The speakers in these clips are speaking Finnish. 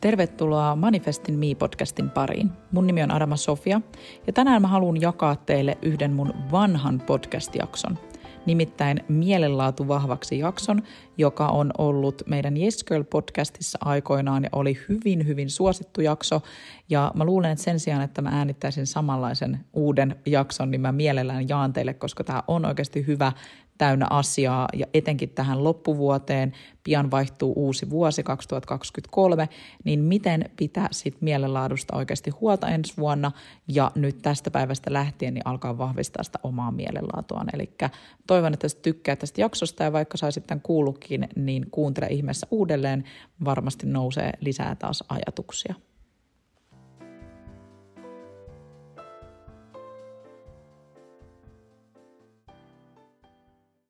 Tervetuloa Manifestin Me-podcastin pariin. Mun nimi on Adama Sofia ja tänään mä haluan jakaa teille yhden mun vanhan podcast-jakson. Nimittäin Mielenlaatu vahvaksi jakson, joka on ollut meidän Yes Girl podcastissa aikoinaan ja oli hyvin, hyvin suosittu jakso. Ja mä luulen, että sen sijaan, että mä äänittäisin samanlaisen uuden jakson, niin mä mielellään jaan teille, koska tämä on oikeasti hyvä täynnä asiaa ja etenkin tähän loppuvuoteen, pian vaihtuu uusi vuosi 2023, niin miten pitää sit mielenlaadusta oikeasti huolta ensi vuonna ja nyt tästä päivästä lähtien niin alkaa vahvistaa sitä omaa mielenlaatuaan. Eli toivon, että tykkää tästä jaksosta ja vaikka saisit tämän kuulukin, niin kuuntele ihmeessä uudelleen, varmasti nousee lisää taas ajatuksia.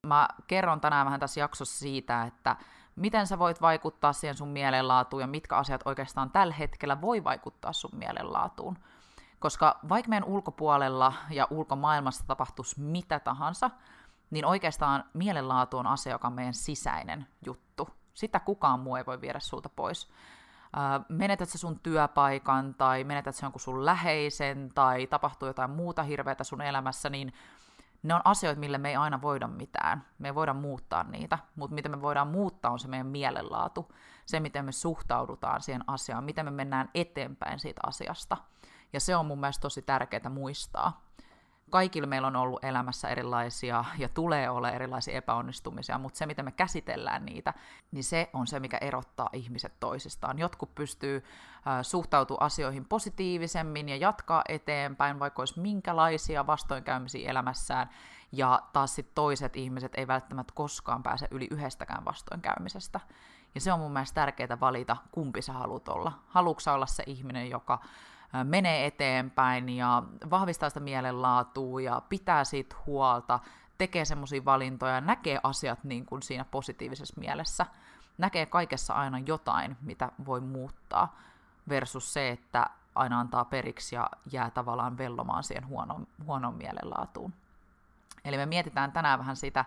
Mä kerron tänään vähän tässä jaksossa siitä, että miten sä voit vaikuttaa siihen sun mielenlaatuun ja mitkä asiat oikeastaan tällä hetkellä voi vaikuttaa sun mielenlaatuun. Koska vaikka meidän ulkopuolella ja ulkomaailmassa tapahtuisi mitä tahansa, niin oikeastaan mielenlaatu on asia, joka on meidän sisäinen juttu. Sitä kukaan muu ei voi viedä sulta pois. menetät sä sun työpaikan tai menetät sä jonkun sun läheisen tai tapahtuu jotain muuta hirveätä sun elämässä, niin ne on asioita, mille me ei aina voida mitään. Me ei voida muuttaa niitä, mutta mitä me voidaan muuttaa on se meidän mielenlaatu, se miten me suhtaudutaan siihen asiaan, miten me mennään eteenpäin siitä asiasta. Ja se on mun mielestä tosi tärkeää muistaa kaikilla meillä on ollut elämässä erilaisia ja tulee olla erilaisia epäonnistumisia, mutta se, miten me käsitellään niitä, niin se on se, mikä erottaa ihmiset toisistaan. Jotkut pystyy suhtautumaan asioihin positiivisemmin ja jatkaa eteenpäin, vaikka olisi minkälaisia vastoinkäymisiä elämässään, ja taas sitten toiset ihmiset ei välttämättä koskaan pääse yli yhdestäkään vastoinkäymisestä. Ja se on mun mielestä tärkeää valita, kumpi sä haluat olla. Haluatko olla se ihminen, joka menee eteenpäin ja vahvistaa sitä mielenlaatua ja pitää siitä huolta, tekee semmoisia valintoja, näkee asiat niin kuin siinä positiivisessa mielessä, näkee kaikessa aina jotain, mitä voi muuttaa, versus se, että aina antaa periksi ja jää tavallaan vellomaan siihen huonoon, huonoon mielenlaatuun. Eli me mietitään tänään vähän sitä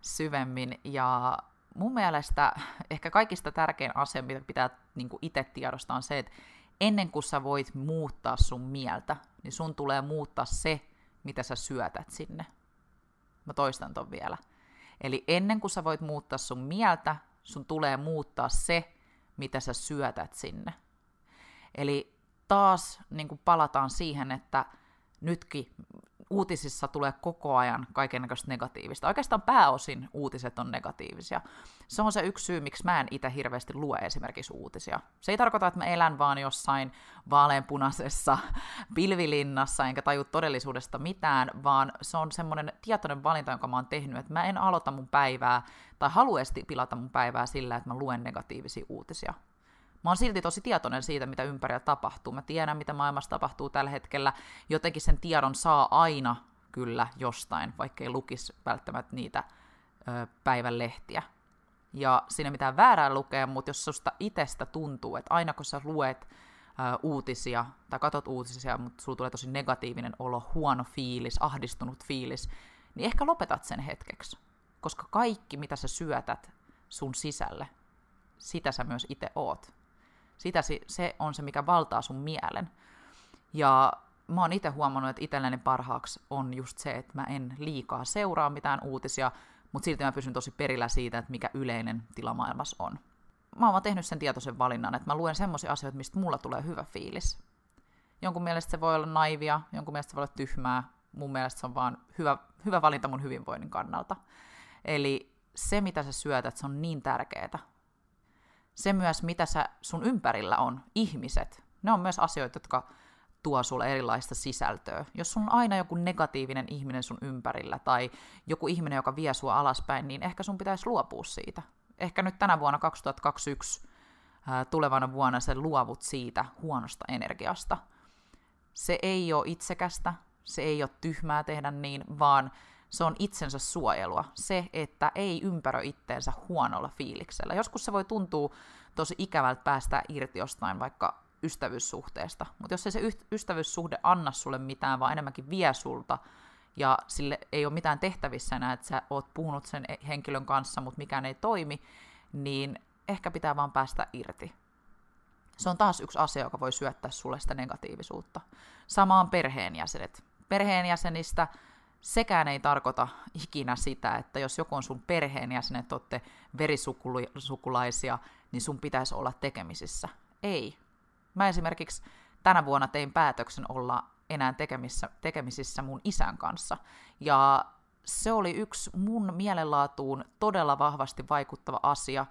syvemmin, ja mun mielestä ehkä kaikista tärkein asia, mitä pitää niin itse tiedostaa, on se, että ennen kuin sä voit muuttaa sun mieltä, niin sun tulee muuttaa se, mitä sä syötät sinne. Mä toistan ton vielä. Eli ennen kuin sä voit muuttaa sun mieltä, sun tulee muuttaa se, mitä sä syötät sinne. Eli taas niin palataan siihen, että nytkin uutisissa tulee koko ajan kaikenlaista negatiivista. Oikeastaan pääosin uutiset on negatiivisia. Se on se yksi syy, miksi mä en itse hirveästi lue esimerkiksi uutisia. Se ei tarkoita, että mä elän vaan jossain vaaleanpunaisessa pilvilinnassa, enkä taju todellisuudesta mitään, vaan se on semmoinen tietoinen valinta, jonka mä oon tehnyt, että mä en aloita mun päivää tai haluesti pilata mun päivää sillä, että mä luen negatiivisia uutisia mä oon silti tosi tietoinen siitä, mitä ympärillä tapahtuu. Mä tiedän, mitä maailmassa tapahtuu tällä hetkellä. Jotenkin sen tiedon saa aina kyllä jostain, vaikka ei lukisi välttämättä niitä ö, päivän lehtiä. Ja siinä mitään väärää lukea, mutta jos susta itsestä tuntuu, että aina kun sä luet ö, uutisia tai katot uutisia, mutta sulla tulee tosi negatiivinen olo, huono fiilis, ahdistunut fiilis, niin ehkä lopetat sen hetkeksi. Koska kaikki, mitä sä syötät sun sisälle, sitä sä myös itse oot. Sitä, se on se, mikä valtaa sun mielen. Ja mä oon itse huomannut, että itselleni parhaaksi on just se, että mä en liikaa seuraa mitään uutisia, mutta silti mä pysyn tosi perillä siitä, että mikä yleinen tila maailmassa on. Mä oon tehnyt sen tietoisen valinnan, että mä luen semmoisia asioita, mistä mulla tulee hyvä fiilis. Jonkun mielestä se voi olla naivia, jonkun mielestä se voi olla tyhmää, mun mielestä se on vaan hyvä, hyvä valinta mun hyvinvoinnin kannalta. Eli se, mitä sä syötät, se on niin tärkeää se myös, mitä sä sun ympärillä on, ihmiset, ne on myös asioita, jotka tuo sulle erilaista sisältöä. Jos sun on aina joku negatiivinen ihminen sun ympärillä tai joku ihminen, joka vie sua alaspäin, niin ehkä sun pitäisi luopua siitä. Ehkä nyt tänä vuonna 2021 tulevana vuonna sä luovut siitä huonosta energiasta. Se ei ole itsekästä, se ei ole tyhmää tehdä niin, vaan se on itsensä suojelua. Se, että ei ympärö itteensä huonolla fiiliksellä. Joskus se voi tuntua tosi ikävältä päästä irti jostain vaikka ystävyyssuhteesta. Mutta jos ei se ystävyyssuhde anna sulle mitään, vaan enemmänkin vie sulta, ja sille ei ole mitään tehtävissä enää, että sä oot puhunut sen henkilön kanssa, mutta mikään ei toimi, niin ehkä pitää vaan päästä irti. Se on taas yksi asia, joka voi syöttää sulle sitä negatiivisuutta. Sama on perheenjäsenet. Perheenjäsenistä sekään ei tarkoita ikinä sitä, että jos joku on sun perheenjäsenet, olette verisukulaisia, niin sun pitäisi olla tekemisissä. Ei. Mä esimerkiksi tänä vuonna tein päätöksen olla enää tekemissä, tekemisissä mun isän kanssa. Ja se oli yksi mun mielenlaatuun todella vahvasti vaikuttava asia,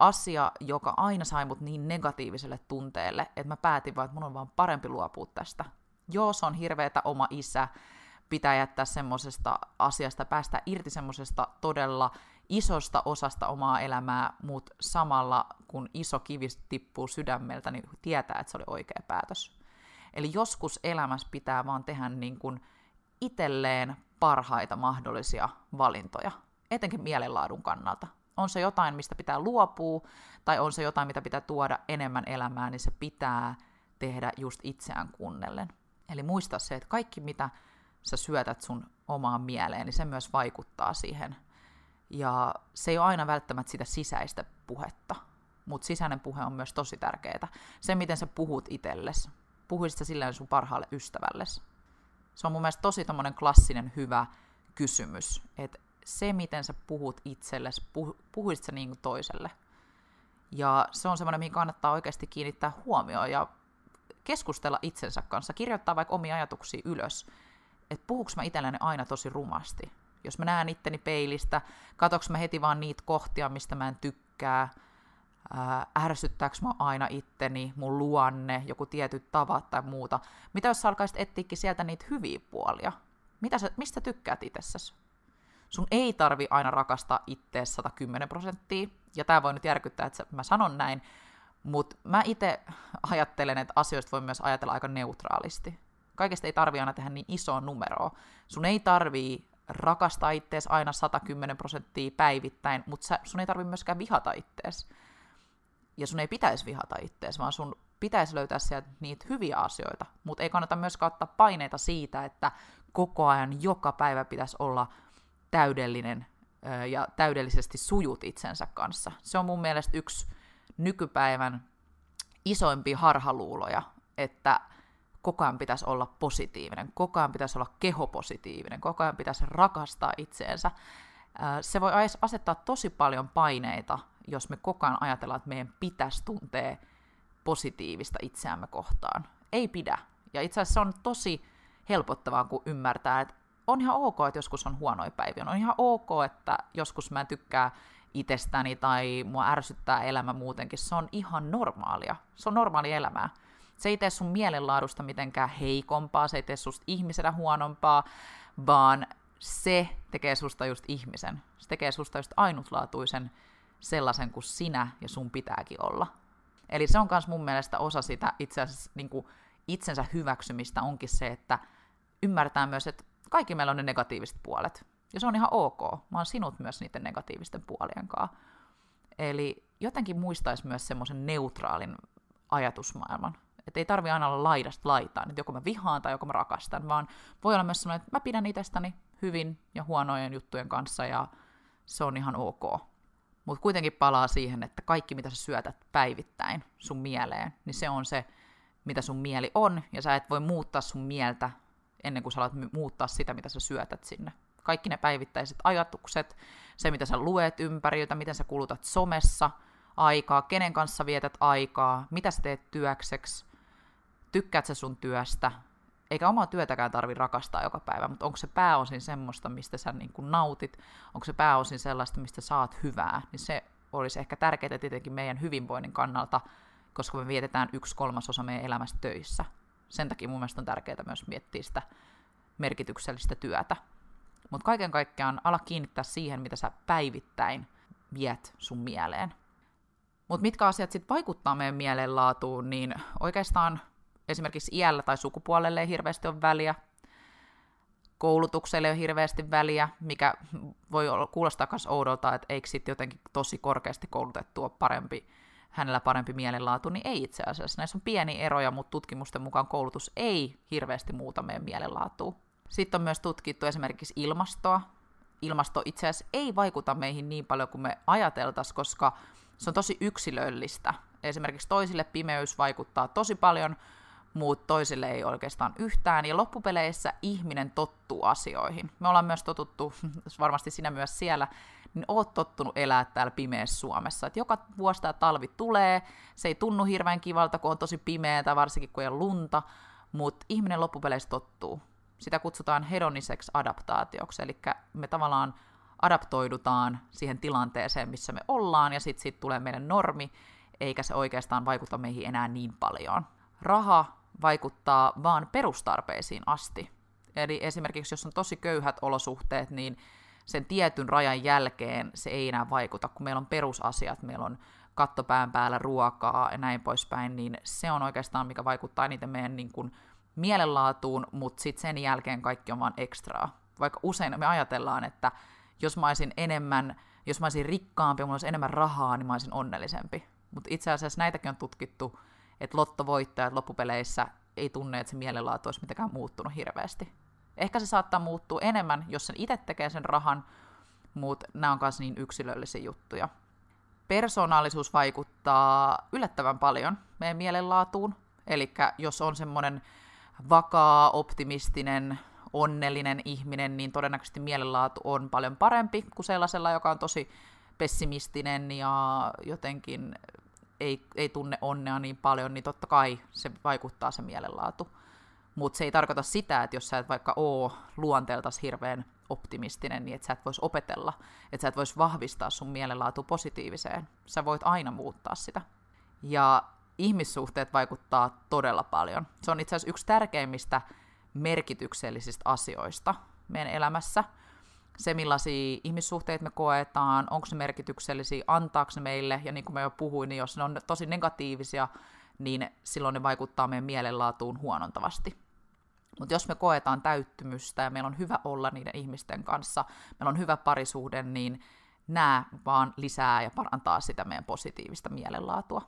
asia, joka aina sai mut niin negatiiviselle tunteelle, että mä päätin vaan, että mun on vaan parempi luopua tästä. Joo, se on hirveetä oma isä, pitää jättää semmoisesta asiasta, päästä irti semmoisesta todella isosta osasta omaa elämää, mutta samalla kun iso kivi tippuu sydämeltä, niin tietää, että se oli oikea päätös. Eli joskus elämässä pitää vaan tehdä niin kuin itselleen parhaita mahdollisia valintoja, etenkin mielenlaadun kannalta. On se jotain, mistä pitää luopua, tai on se jotain, mitä pitää tuoda enemmän elämään, niin se pitää tehdä just itseään kuunnellen. Eli muista se, että kaikki mitä sä syötät sun omaan mieleen, niin se myös vaikuttaa siihen. Ja se ei ole aina välttämättä sitä sisäistä puhetta, mutta sisäinen puhe on myös tosi tärkeää. Se, miten sä puhut itsellesi. Puhuisit sä silleen sun parhaalle ystävällesi. Se on mun mielestä tosi tommonen klassinen hyvä kysymys, että se, miten sä puhut itsellesi, puh, puhuisit sä niin toiselle. Ja se on semmoinen, mihin kannattaa oikeasti kiinnittää huomioon ja keskustella itsensä kanssa, kirjoittaa vaikka omia ajatuksia ylös, että puhuks mä itselleni aina tosi rumasti. Jos mä näen itteni peilistä, katoks mä heti vaan niitä kohtia, mistä mä en tykkää, ärsyttääkö mä aina itteni, mun luonne, joku tietyt tavat tai muuta. Mitä jos sä alkaisit etsiäkin sieltä niitä hyviä puolia? Mitä sä, mistä tykkäät itsessäsi? Sun ei tarvi aina rakastaa ittees 110 prosenttia, ja tämä voi nyt järkyttää, että mä sanon näin, mutta mä itse ajattelen, että asioista voi myös ajatella aika neutraalisti. Kaikesta ei tarvi aina tehdä niin isoa numeroa. Sun ei tarvii rakastaa ittees aina 110 prosenttia päivittäin, mutta sun ei tarvi myöskään vihata ittees ja sun ei pitäisi vihata ittees, vaan sun pitäisi löytää sieltä niitä hyviä asioita, mutta ei kannata myöskään ottaa paineita siitä, että koko ajan joka päivä pitäisi olla täydellinen ja täydellisesti sujut itsensä kanssa. Se on mun mielestä yksi nykypäivän isoimpia harhaluuloja, että koko ajan pitäisi olla positiivinen, koko ajan pitäisi olla kehopositiivinen, koko ajan pitäisi rakastaa itseensä. Se voi asettaa tosi paljon paineita jos me koko ajan ajatellaan, että meidän pitäisi tuntea positiivista itseämme kohtaan. Ei pidä. Ja itse asiassa se on tosi helpottavaa, kun ymmärtää, että on ihan ok, että joskus on huonoja päiviä. On ihan ok, että joskus mä en tykkää itsestäni tai mua ärsyttää elämä muutenkin. Se on ihan normaalia. Se on normaali elämää. Se ei tee sun mielenlaadusta mitenkään heikompaa, se ei tee susta ihmisenä huonompaa, vaan se tekee susta just ihmisen. Se tekee susta just ainutlaatuisen sellaisen kuin sinä ja sun pitääkin olla. Eli se on myös mun mielestä osa sitä itse asiassa niin kuin itsensä hyväksymistä onkin se, että ymmärtää myös, että kaikki meillä on ne negatiiviset puolet. Ja se on ihan ok. Mä oon sinut myös niiden negatiivisten puolien kanssa. Eli jotenkin muistaisi myös semmoisen neutraalin ajatusmaailman. Että ei tarvi aina olla laidasta laitaan, että joko mä vihaan tai joko mä rakastan, vaan voi olla myös sellainen, että mä pidän itsestäni hyvin ja huonojen juttujen kanssa ja se on ihan ok. Mutta kuitenkin palaa siihen, että kaikki mitä sä syötät päivittäin sun mieleen, niin se on se, mitä sun mieli on, ja sä et voi muuttaa sun mieltä ennen kuin sä alat muuttaa sitä, mitä sä syötät sinne. Kaikki ne päivittäiset ajatukset, se mitä sä luet ympäriltä, miten sä kulutat somessa aikaa, kenen kanssa vietät aikaa, mitä sä teet työkseksi, tykkäät sä sun työstä, eikä omaa työtäkään tarvi rakastaa joka päivä, mutta onko se pääosin semmoista, mistä sä niin kuin nautit, onko se pääosin sellaista, mistä saat hyvää, niin se olisi ehkä tärkeää tietenkin meidän hyvinvoinnin kannalta, koska me vietetään yksi kolmasosa meidän elämästä töissä. Sen takia mun mielestä on tärkeää myös miettiä sitä merkityksellistä työtä. Mutta kaiken kaikkiaan ala kiinnittää siihen, mitä sä päivittäin viet sun mieleen. Mutta mitkä asiat sitten vaikuttaa meidän mielenlaatuun, niin oikeastaan esimerkiksi iällä tai sukupuolelle ei hirveästi ole väliä, koulutukselle ei ole hirveästi väliä, mikä voi olla, kuulostaa myös oudolta, että eikö sitten jotenkin tosi korkeasti koulutettu ole parempi, hänellä parempi mielenlaatu, niin ei itse asiassa. Näissä on pieni eroja, mutta tutkimusten mukaan koulutus ei hirveästi muuta meidän mielenlaatua. Sitten on myös tutkittu esimerkiksi ilmastoa. Ilmasto itse asiassa ei vaikuta meihin niin paljon kuin me ajateltaisiin, koska se on tosi yksilöllistä. Esimerkiksi toisille pimeys vaikuttaa tosi paljon, muut toisille ei oikeastaan yhtään, ja loppupeleissä ihminen tottuu asioihin. Me ollaan myös totuttu, varmasti sinä myös siellä, niin oot tottunut elää täällä pimeässä Suomessa. Et joka vuosi tämä talvi tulee, se ei tunnu hirveän kivalta, kun on tosi pimeää, varsinkin kun ei ole lunta, mutta ihminen loppupeleissä tottuu. Sitä kutsutaan hedoniseksi adaptaatioksi, eli me tavallaan adaptoidutaan siihen tilanteeseen, missä me ollaan, ja sitten siitä tulee meidän normi, eikä se oikeastaan vaikuta meihin enää niin paljon. Raha vaikuttaa vaan perustarpeisiin asti. Eli esimerkiksi jos on tosi köyhät olosuhteet, niin sen tietyn rajan jälkeen se ei enää vaikuta, kun meillä on perusasiat, meillä on kattopään päällä ruokaa ja näin poispäin, niin se on oikeastaan, mikä vaikuttaa eniten meidän niin kuin, mielenlaatuun, mutta sitten sen jälkeen kaikki on vaan ekstraa. Vaikka usein me ajatellaan, että jos mä olisin enemmän, jos mä olisin rikkaampi mulla olisi enemmän rahaa, niin mä olisin onnellisempi. Mutta itse asiassa näitäkin on tutkittu, että lottovoittajat loppupeleissä ei tunne, että se mielenlaatu olisi mitenkään muuttunut hirveästi. Ehkä se saattaa muuttua enemmän, jos sen itse tekee sen rahan, mutta nämä on myös niin yksilöllisiä juttuja. Persoonallisuus vaikuttaa yllättävän paljon meidän mielenlaatuun. Eli jos on semmoinen vakaa, optimistinen, onnellinen ihminen, niin todennäköisesti mielenlaatu on paljon parempi kuin sellaisella, joka on tosi pessimistinen ja jotenkin ei, ei tunne onnea niin paljon, niin totta kai se vaikuttaa se mielenlaatu. Mutta se ei tarkoita sitä, että jos sä et vaikka oo luonteeltas hirveän optimistinen, niin että sä et vois opetella, että sä et vois vahvistaa sun mielenlaatu positiiviseen. Sä voit aina muuttaa sitä. Ja ihmissuhteet vaikuttaa todella paljon. Se on itse asiassa yksi tärkeimmistä merkityksellisistä asioista meidän elämässä. Se, millaisia ihmissuhteita me koetaan, onko se merkityksellisiä, antaako ne meille, ja niin kuin mä jo puhuin, niin jos ne on tosi negatiivisia, niin silloin ne vaikuttaa meidän mielenlaatuun huonontavasti. Mutta jos me koetaan täyttymystä ja meillä on hyvä olla niiden ihmisten kanssa, meillä on hyvä parisuhde, niin nämä vaan lisää ja parantaa sitä meidän positiivista mielenlaatua.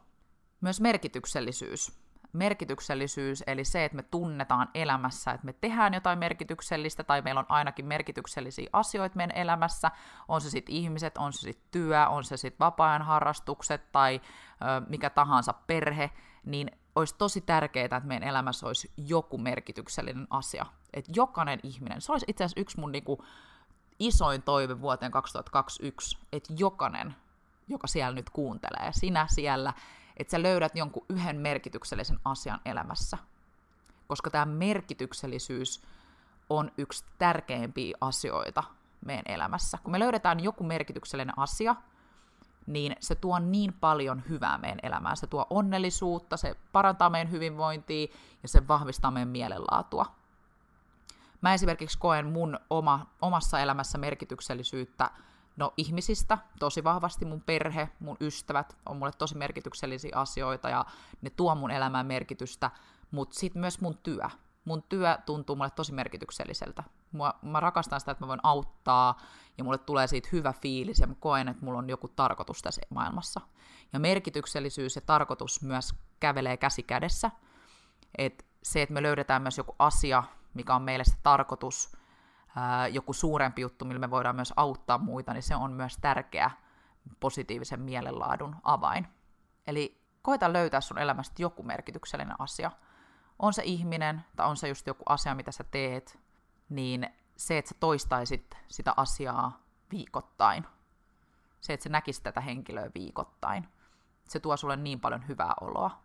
Myös merkityksellisyys merkityksellisyys, eli se, että me tunnetaan elämässä, että me tehdään jotain merkityksellistä, tai meillä on ainakin merkityksellisiä asioita meidän elämässä, on se sitten ihmiset, on se sitten työ, on se sitten vapaa-ajan harrastukset tai ö, mikä tahansa perhe, niin olisi tosi tärkeää, että meidän elämässä olisi joku merkityksellinen asia. Että jokainen ihminen, se olisi itse asiassa yksi mun niinku isoin toive vuoteen 2021, että jokainen, joka siellä nyt kuuntelee, sinä siellä, että sä löydät jonkun yhden merkityksellisen asian elämässä. Koska tämä merkityksellisyys on yksi tärkeimpiä asioita meidän elämässä. Kun me löydetään joku merkityksellinen asia, niin se tuo niin paljon hyvää meidän elämään. Se tuo onnellisuutta, se parantaa meidän hyvinvointia ja se vahvistaa meidän mielenlaatua. Mä esimerkiksi koen mun oma, omassa elämässä merkityksellisyyttä no ihmisistä tosi vahvasti, mun perhe, mun ystävät on mulle tosi merkityksellisiä asioita ja ne tuo mun elämään merkitystä, mutta sitten myös mun työ. Mun työ tuntuu mulle tosi merkitykselliseltä. Mua, mä rakastan sitä, että mä voin auttaa ja mulle tulee siitä hyvä fiilis ja mä koen, että mulla on joku tarkoitus tässä maailmassa. Ja merkityksellisyys ja tarkoitus myös kävelee käsi kädessä. Et se, että me löydetään myös joku asia, mikä on meille se tarkoitus, joku suurempi juttu, millä me voidaan myös auttaa muita, niin se on myös tärkeä positiivisen mielenlaadun avain. Eli koita löytää sun elämästä joku merkityksellinen asia. On se ihminen tai on se just joku asia, mitä sä teet, niin se, että sä toistaisit sitä asiaa viikoittain, se, että sä näkisit tätä henkilöä viikoittain, se tuo sulle niin paljon hyvää oloa.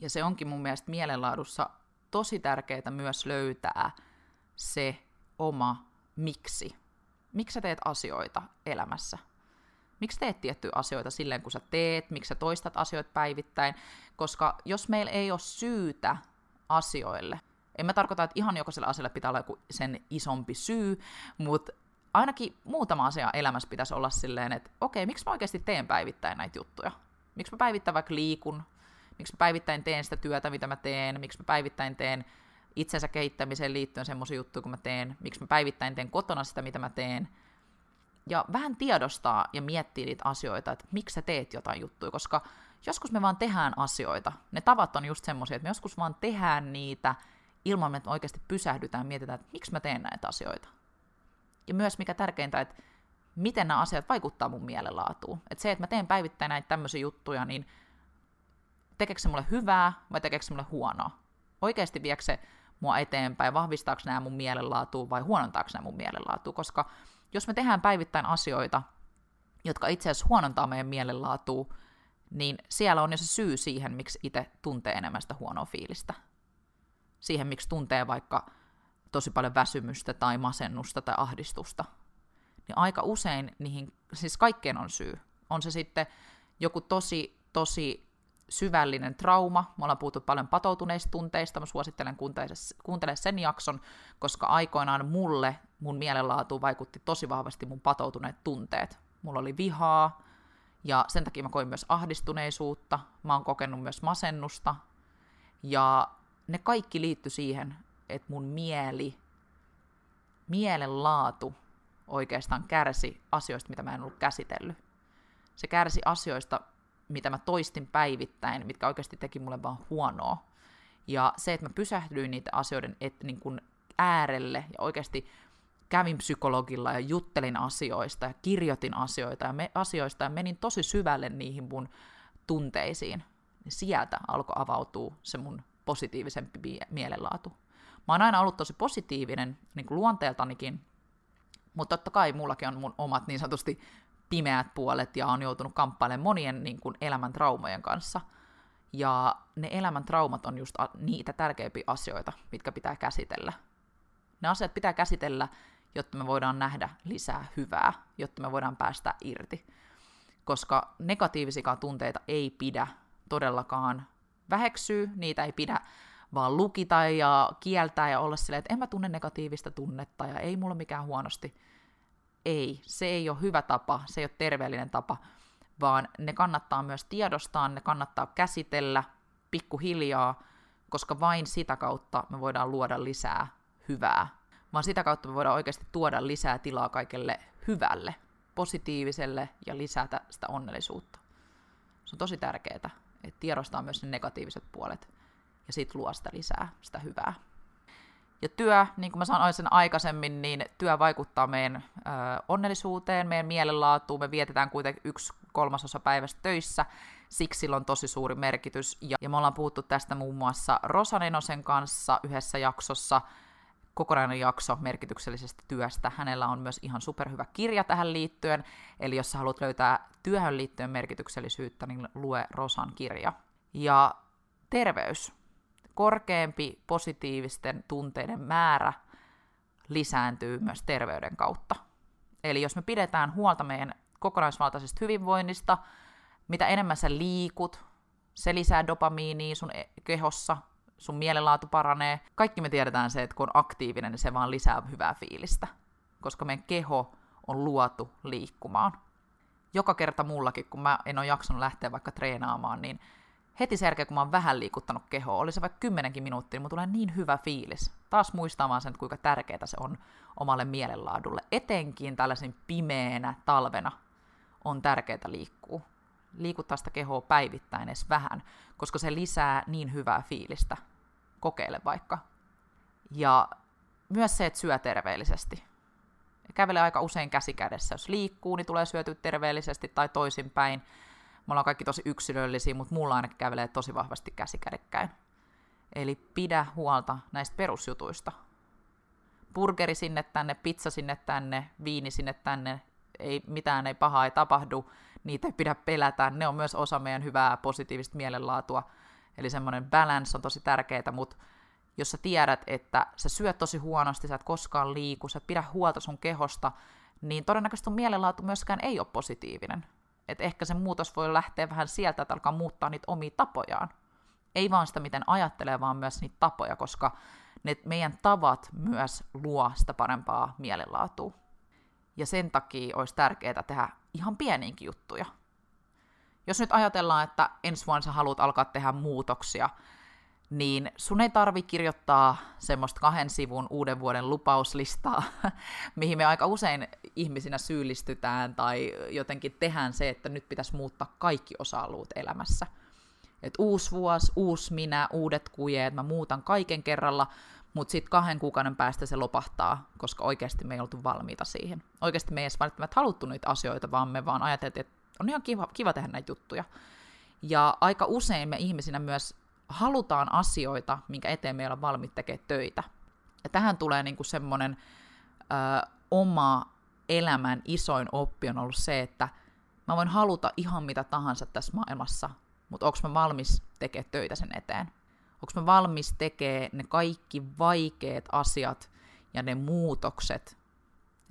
Ja se onkin mun mielestä mielenlaadussa tosi tärkeää myös löytää se, oma miksi. Miksi sä teet asioita elämässä? Miksi teet tiettyjä asioita silleen, kun sä teet? Miksi sä toistat asioita päivittäin? Koska jos meillä ei ole syytä asioille, en mä tarkoita, että ihan jokaisella asialla pitää olla joku sen isompi syy, mutta ainakin muutama asia elämässä pitäisi olla silleen, että okei, miksi mä oikeasti teen päivittäin näitä juttuja? Miksi mä päivittäin vaikka liikun? Miksi mä päivittäin teen sitä työtä, mitä mä teen? Miksi mä päivittäin teen itsensä kehittämiseen liittyen semmoisia juttuja, kun mä teen, miksi mä päivittäin teen kotona sitä, mitä mä teen. Ja vähän tiedostaa ja miettiä niitä asioita, että miksi sä teet jotain juttuja, koska joskus me vaan tehdään asioita. Ne tavat on just semmoisia, että me joskus vaan tehdään niitä ilman, että me oikeasti pysähdytään ja mietitään, että miksi mä teen näitä asioita. Ja myös mikä tärkeintä, että miten nämä asiat vaikuttaa mun mielenlaatuun. Että se, että mä teen päivittäin näitä tämmöisiä juttuja, niin Tekeekö se mulle hyvää vai tekeekö se mulle huonoa? Oikeasti viekö se mua eteenpäin, vahvistaako nämä mun mielenlaatua vai huonontaako nämä mun mielenlaatua, koska jos me tehdään päivittäin asioita, jotka itse asiassa huonontaa meidän mielenlaatua, niin siellä on jo se syy siihen, miksi itse tuntee enemmän sitä huonoa fiilistä. Siihen, miksi tuntee vaikka tosi paljon väsymystä tai masennusta tai ahdistusta. Niin aika usein niihin, siis kaikkeen on syy. On se sitten joku tosi, tosi syvällinen trauma. Me ollaan puhuttu paljon patoutuneista tunteista. Mä suosittelen kuuntele sen jakson, koska aikoinaan mulle mun mielenlaatu vaikutti tosi vahvasti mun patoutuneet tunteet. Mulla oli vihaa, ja sen takia mä koin myös ahdistuneisuutta. Mä oon kokenut myös masennusta. Ja ne kaikki liittyi siihen, että mun mieli, mielenlaatu oikeastaan kärsi asioista, mitä mä en ollut käsitellyt. Se kärsi asioista, mitä mä toistin päivittäin, mitkä oikeasti teki mulle vaan huonoa. Ja se, että mä pysähdyin niitä asioiden et, niin kun äärelle ja oikeasti kävin psykologilla ja juttelin asioista ja kirjoitin asioita ja, me, asioista ja menin tosi syvälle niihin mun tunteisiin, niin sieltä alkoi avautua se mun positiivisempi mielenlaatu. Mä oon aina ollut tosi positiivinen niin kuin luonteeltanikin, mutta totta kai mullakin on mun omat niin sanotusti pimeät puolet ja on joutunut kamppailemaan monien niin kuin, elämän traumojen kanssa. Ja ne elämän traumat on just niitä tärkeimpiä asioita, mitkä pitää käsitellä. Ne asiat pitää käsitellä, jotta me voidaan nähdä lisää hyvää, jotta me voidaan päästä irti. Koska negatiivisia tunteita ei pidä todellakaan väheksyä, niitä ei pidä vaan lukita ja kieltää ja olla silleen, että en mä tunne negatiivista tunnetta ja ei mulla mikään huonosti ei, se ei ole hyvä tapa, se ei ole terveellinen tapa, vaan ne kannattaa myös tiedostaa, ne kannattaa käsitellä pikkuhiljaa, koska vain sitä kautta me voidaan luoda lisää hyvää, vaan sitä kautta me voidaan oikeasti tuoda lisää tilaa kaikelle hyvälle, positiiviselle ja lisätä sitä onnellisuutta. Se on tosi tärkeää, että tiedostaa myös ne negatiiviset puolet ja sitten luo sitä lisää, sitä hyvää. Ja työ, niin kuin mä sanoin sen aikaisemmin, niin työ vaikuttaa meidän ö, onnellisuuteen, meidän mielenlaatuun. Me vietetään kuitenkin yksi kolmasosa päivästä töissä, siksi sillä on tosi suuri merkitys. Ja, ja me ollaan puhuttu tästä muun muassa Rosanenosen kanssa yhdessä jaksossa, kokonainen jakso merkityksellisestä työstä. Hänellä on myös ihan superhyvä kirja tähän liittyen, eli jos sä haluat löytää työhön liittyen merkityksellisyyttä, niin lue Rosan kirja. Ja terveys korkeampi positiivisten tunteiden määrä lisääntyy myös terveyden kautta. Eli jos me pidetään huolta meidän kokonaisvaltaisesta hyvinvoinnista, mitä enemmän sä liikut, se lisää dopamiinia sun e- kehossa, sun mielenlaatu paranee. Kaikki me tiedetään se, että kun on aktiivinen, niin se vaan lisää hyvää fiilistä, koska meidän keho on luotu liikkumaan. Joka kerta mullakin, kun mä en ole jaksanut lähteä vaikka treenaamaan, niin heti sen jälkeen, kun mä oon vähän liikuttanut kehoa, oli se vaikka kymmenenkin minuuttia, niin mulla tulee niin hyvä fiilis. Taas muistamaan sen, että kuinka tärkeää se on omalle mielenlaadulle. Etenkin tällaisen pimeänä talvena on tärkeää liikkua. Liikuttaa sitä kehoa päivittäin edes vähän, koska se lisää niin hyvää fiilistä. Kokeile vaikka. Ja myös se, että syö terveellisesti. Kävelee aika usein käsi kädessä. Jos liikkuu, niin tulee syöty terveellisesti tai toisinpäin me ollaan kaikki tosi yksilöllisiä, mutta mulla ainakin kävelee tosi vahvasti käsikädekkäin. Eli pidä huolta näistä perusjutuista. Burgeri sinne tänne, pizza sinne tänne, viini sinne tänne, ei, mitään ei pahaa ei tapahdu, niitä ei pidä pelätä, ne on myös osa meidän hyvää positiivista mielenlaatua. Eli semmoinen balance on tosi tärkeää, mutta jos sä tiedät, että sä syöt tosi huonosti, sä et koskaan liiku, sä et pidä huolta sun kehosta, niin todennäköisesti sun mielenlaatu myöskään ei ole positiivinen. Et ehkä se muutos voi lähteä vähän sieltä, että alkaa muuttaa niitä omia tapojaan. Ei vaan sitä, miten ajattelee, vaan myös niitä tapoja, koska ne meidän tavat myös luo sitä parempaa mielenlaatua. Ja sen takia olisi tärkeää tehdä ihan pieniinkin juttuja. Jos nyt ajatellaan, että ensi vuonna sä haluat alkaa tehdä muutoksia, niin sun ei tarvi kirjoittaa semmoista kahden sivun uuden vuoden lupauslistaa, mihin me aika usein ihmisinä syyllistytään tai jotenkin tehdään se, että nyt pitäisi muuttaa kaikki osa-alueet elämässä. Et uusi vuosi, uusi minä, uudet kujeet, mä muutan kaiken kerralla, mutta sitten kahden kuukauden päästä se lopahtaa, koska oikeasti me ei oltu valmiita siihen. Oikeasti me ei edes välttämättä haluttu niitä asioita, vaan me vaan ajateltiin, että on ihan kiva, kiva tehdä näitä juttuja. Ja aika usein me ihmisinä myös halutaan asioita, minkä eteen meillä on valmiit tekemään töitä. Ja tähän tulee niinku semmoinen ö, oma elämän isoin oppi on ollut se, että mä voin haluta ihan mitä tahansa tässä maailmassa, mutta onko mä valmis tekemään töitä sen eteen? Onko mä valmis tekemään ne kaikki vaikeat asiat ja ne muutokset,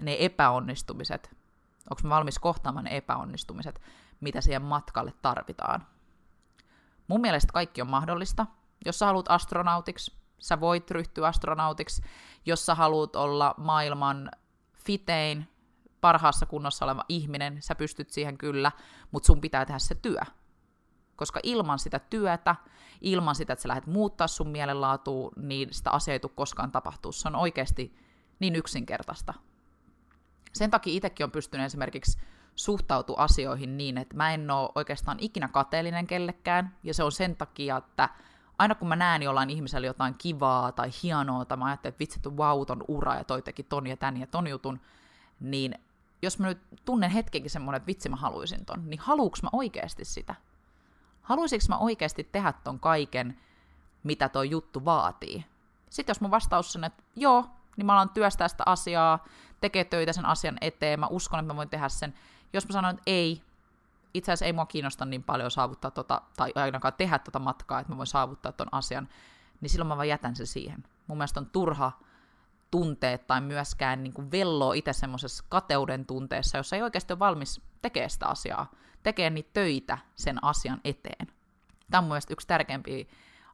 ne epäonnistumiset? Onko mä valmis kohtaamaan ne epäonnistumiset, mitä siihen matkalle tarvitaan? Mun mielestä kaikki on mahdollista. Jos sä haluat astronautiksi, sä voit ryhtyä astronautiksi. Jos sä haluat olla maailman fitein, parhaassa kunnossa oleva ihminen, sä pystyt siihen kyllä, mutta sun pitää tehdä se työ. Koska ilman sitä työtä, ilman sitä, että sä lähdet muuttaa sun mielenlaatua, niin sitä asiaa ei tule koskaan tapahtuu. Se on oikeasti niin yksinkertaista. Sen takia itsekin on pystynyt esimerkiksi suhtautua asioihin niin, että mä en ole oikeastaan ikinä kateellinen kellekään, ja se on sen takia, että aina kun mä näen jollain ihmisellä jotain kivaa tai hienoa, tai mä ajattelen, että vitsi, wow, ton ura ja toi teki ton ja tän ja ton jutun, niin jos mä nyt tunnen hetkenkin semmoinen, että vitsi mä haluaisin ton, niin haluuks mä oikeasti sitä? Haluaisinko mä oikeasti tehdä ton kaiken, mitä toi juttu vaatii? Sitten jos mun vastaus on, että joo, niin mä alan työstää sitä asiaa, tekee töitä sen asian eteen, mä uskon, että mä voin tehdä sen. Jos mä sanon, että ei, itse asiassa ei mua kiinnosta niin paljon saavuttaa tota, tai ainakaan tehdä tota matkaa, että mä voin saavuttaa ton asian, niin silloin mä vaan jätän sen siihen. Mun mielestä on turha tunteet tai myöskään niin kuin velloo itse semmoisessa kateuden tunteessa, jossa ei oikeasti ole valmis tekemään sitä asiaa, tekee niitä töitä sen asian eteen. Tämä on mielestäni yksi tärkeimpiä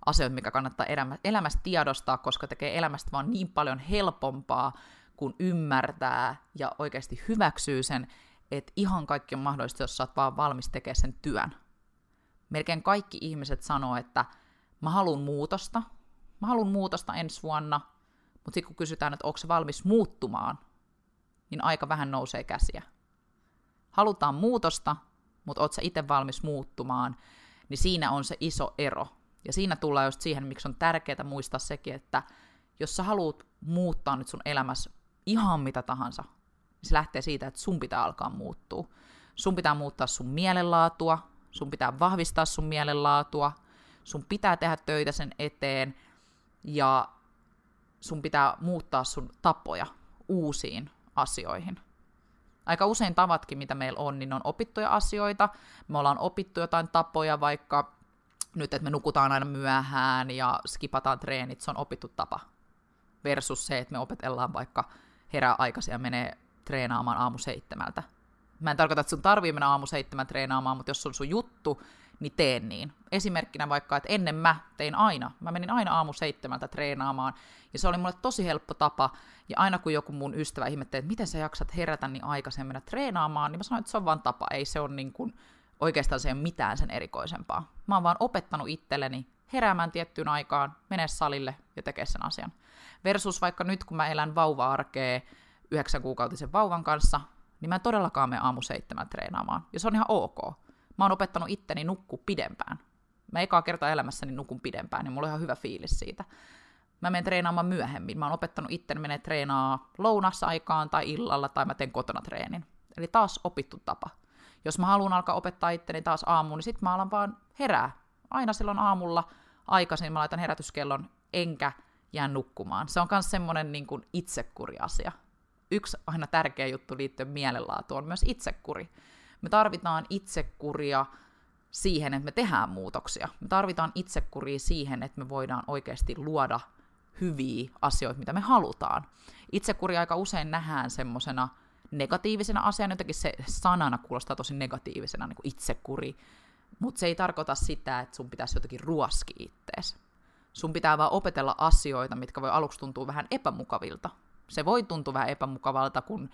asioita, mikä kannattaa elämästä tiedostaa, koska tekee elämästä vaan niin paljon helpompaa, kun ymmärtää ja oikeasti hyväksyy sen, että ihan kaikki on mahdollista, jos sä oot vaan valmis tekemään sen työn. Melkein kaikki ihmiset sanoo, että mä haluan muutosta, mä haluan muutosta ensi vuonna, mutta sitten kun kysytään, että onko se valmis muuttumaan, niin aika vähän nousee käsiä. Halutaan muutosta, mutta oot sä itse valmis muuttumaan, niin siinä on se iso ero. Ja siinä tullaan just siihen, miksi on tärkeää muistaa sekin, että jos sä haluat muuttaa nyt sun elämässä ihan mitä tahansa, se lähtee siitä, että sun pitää alkaa muuttua. Sun pitää muuttaa sun mielenlaatua, sun pitää vahvistaa sun mielenlaatua, sun pitää tehdä töitä sen eteen, ja sun pitää muuttaa sun tapoja uusiin asioihin. Aika usein tavatkin, mitä meillä on, niin on opittuja asioita. Me ollaan opittu jotain tapoja, vaikka nyt, että me nukutaan aina myöhään ja skipataan treenit, se on opittu tapa. Versus se, että me opetellaan vaikka herää aikaisin ja menee treenaamaan aamu seitsemältä. Mä en tarkoita, että sun tarvii mennä aamu seitsemän treenaamaan, mutta jos on sun juttu, niin teen niin. Esimerkkinä vaikka, että ennen mä tein aina, mä menin aina aamu seitsemältä treenaamaan, ja se oli mulle tosi helppo tapa, ja aina kun joku mun ystävä ihmetteli, että miten sä jaksat herätä niin aikaisemmin mennä treenaamaan, niin mä sanoin, että se on vaan tapa, ei se ole niin kuin, oikeastaan se ei ole mitään sen erikoisempaa. Mä oon vaan opettanut itselleni heräämään tiettyyn aikaan, mene salille ja tekee sen asian. Versus vaikka nyt, kun mä elän vauva-arkea yhdeksän kuukautisen vauvan kanssa, niin mä en todellakaan mene aamu seitsemän treenaamaan. Ja se on ihan ok mä oon opettanut itteni nukkua pidempään. Mä ekaa kertaa elämässäni nukun pidempään, niin mulla on ihan hyvä fiilis siitä. Mä menen treenaamaan myöhemmin. Mä oon opettanut itteni menee treenaa lounassa aikaan tai illalla, tai mä teen kotona treenin. Eli taas opittu tapa. Jos mä haluan alkaa opettaa itteni taas aamuun, niin sit mä alan vaan herää. Aina silloin aamulla aikaisin mä laitan herätyskellon, enkä jää nukkumaan. Se on myös semmoinen niin itsekuri asia. Yksi aina tärkeä juttu liittyen mielenlaatuun on myös itsekuri. Me tarvitaan itsekuria siihen, että me tehdään muutoksia. Me tarvitaan itsekuria siihen, että me voidaan oikeasti luoda hyviä asioita, mitä me halutaan. Itsekuri aika usein nähdään semmoisena negatiivisena asiana, jotenkin se sanana kuulostaa tosi negatiivisena, niin kuin itsekuri, mutta se ei tarkoita sitä, että sun pitäisi jotenkin ruoski ittees. Sun pitää vaan opetella asioita, mitkä voi aluksi tuntua vähän epämukavilta. Se voi tuntua vähän epämukavalta, kun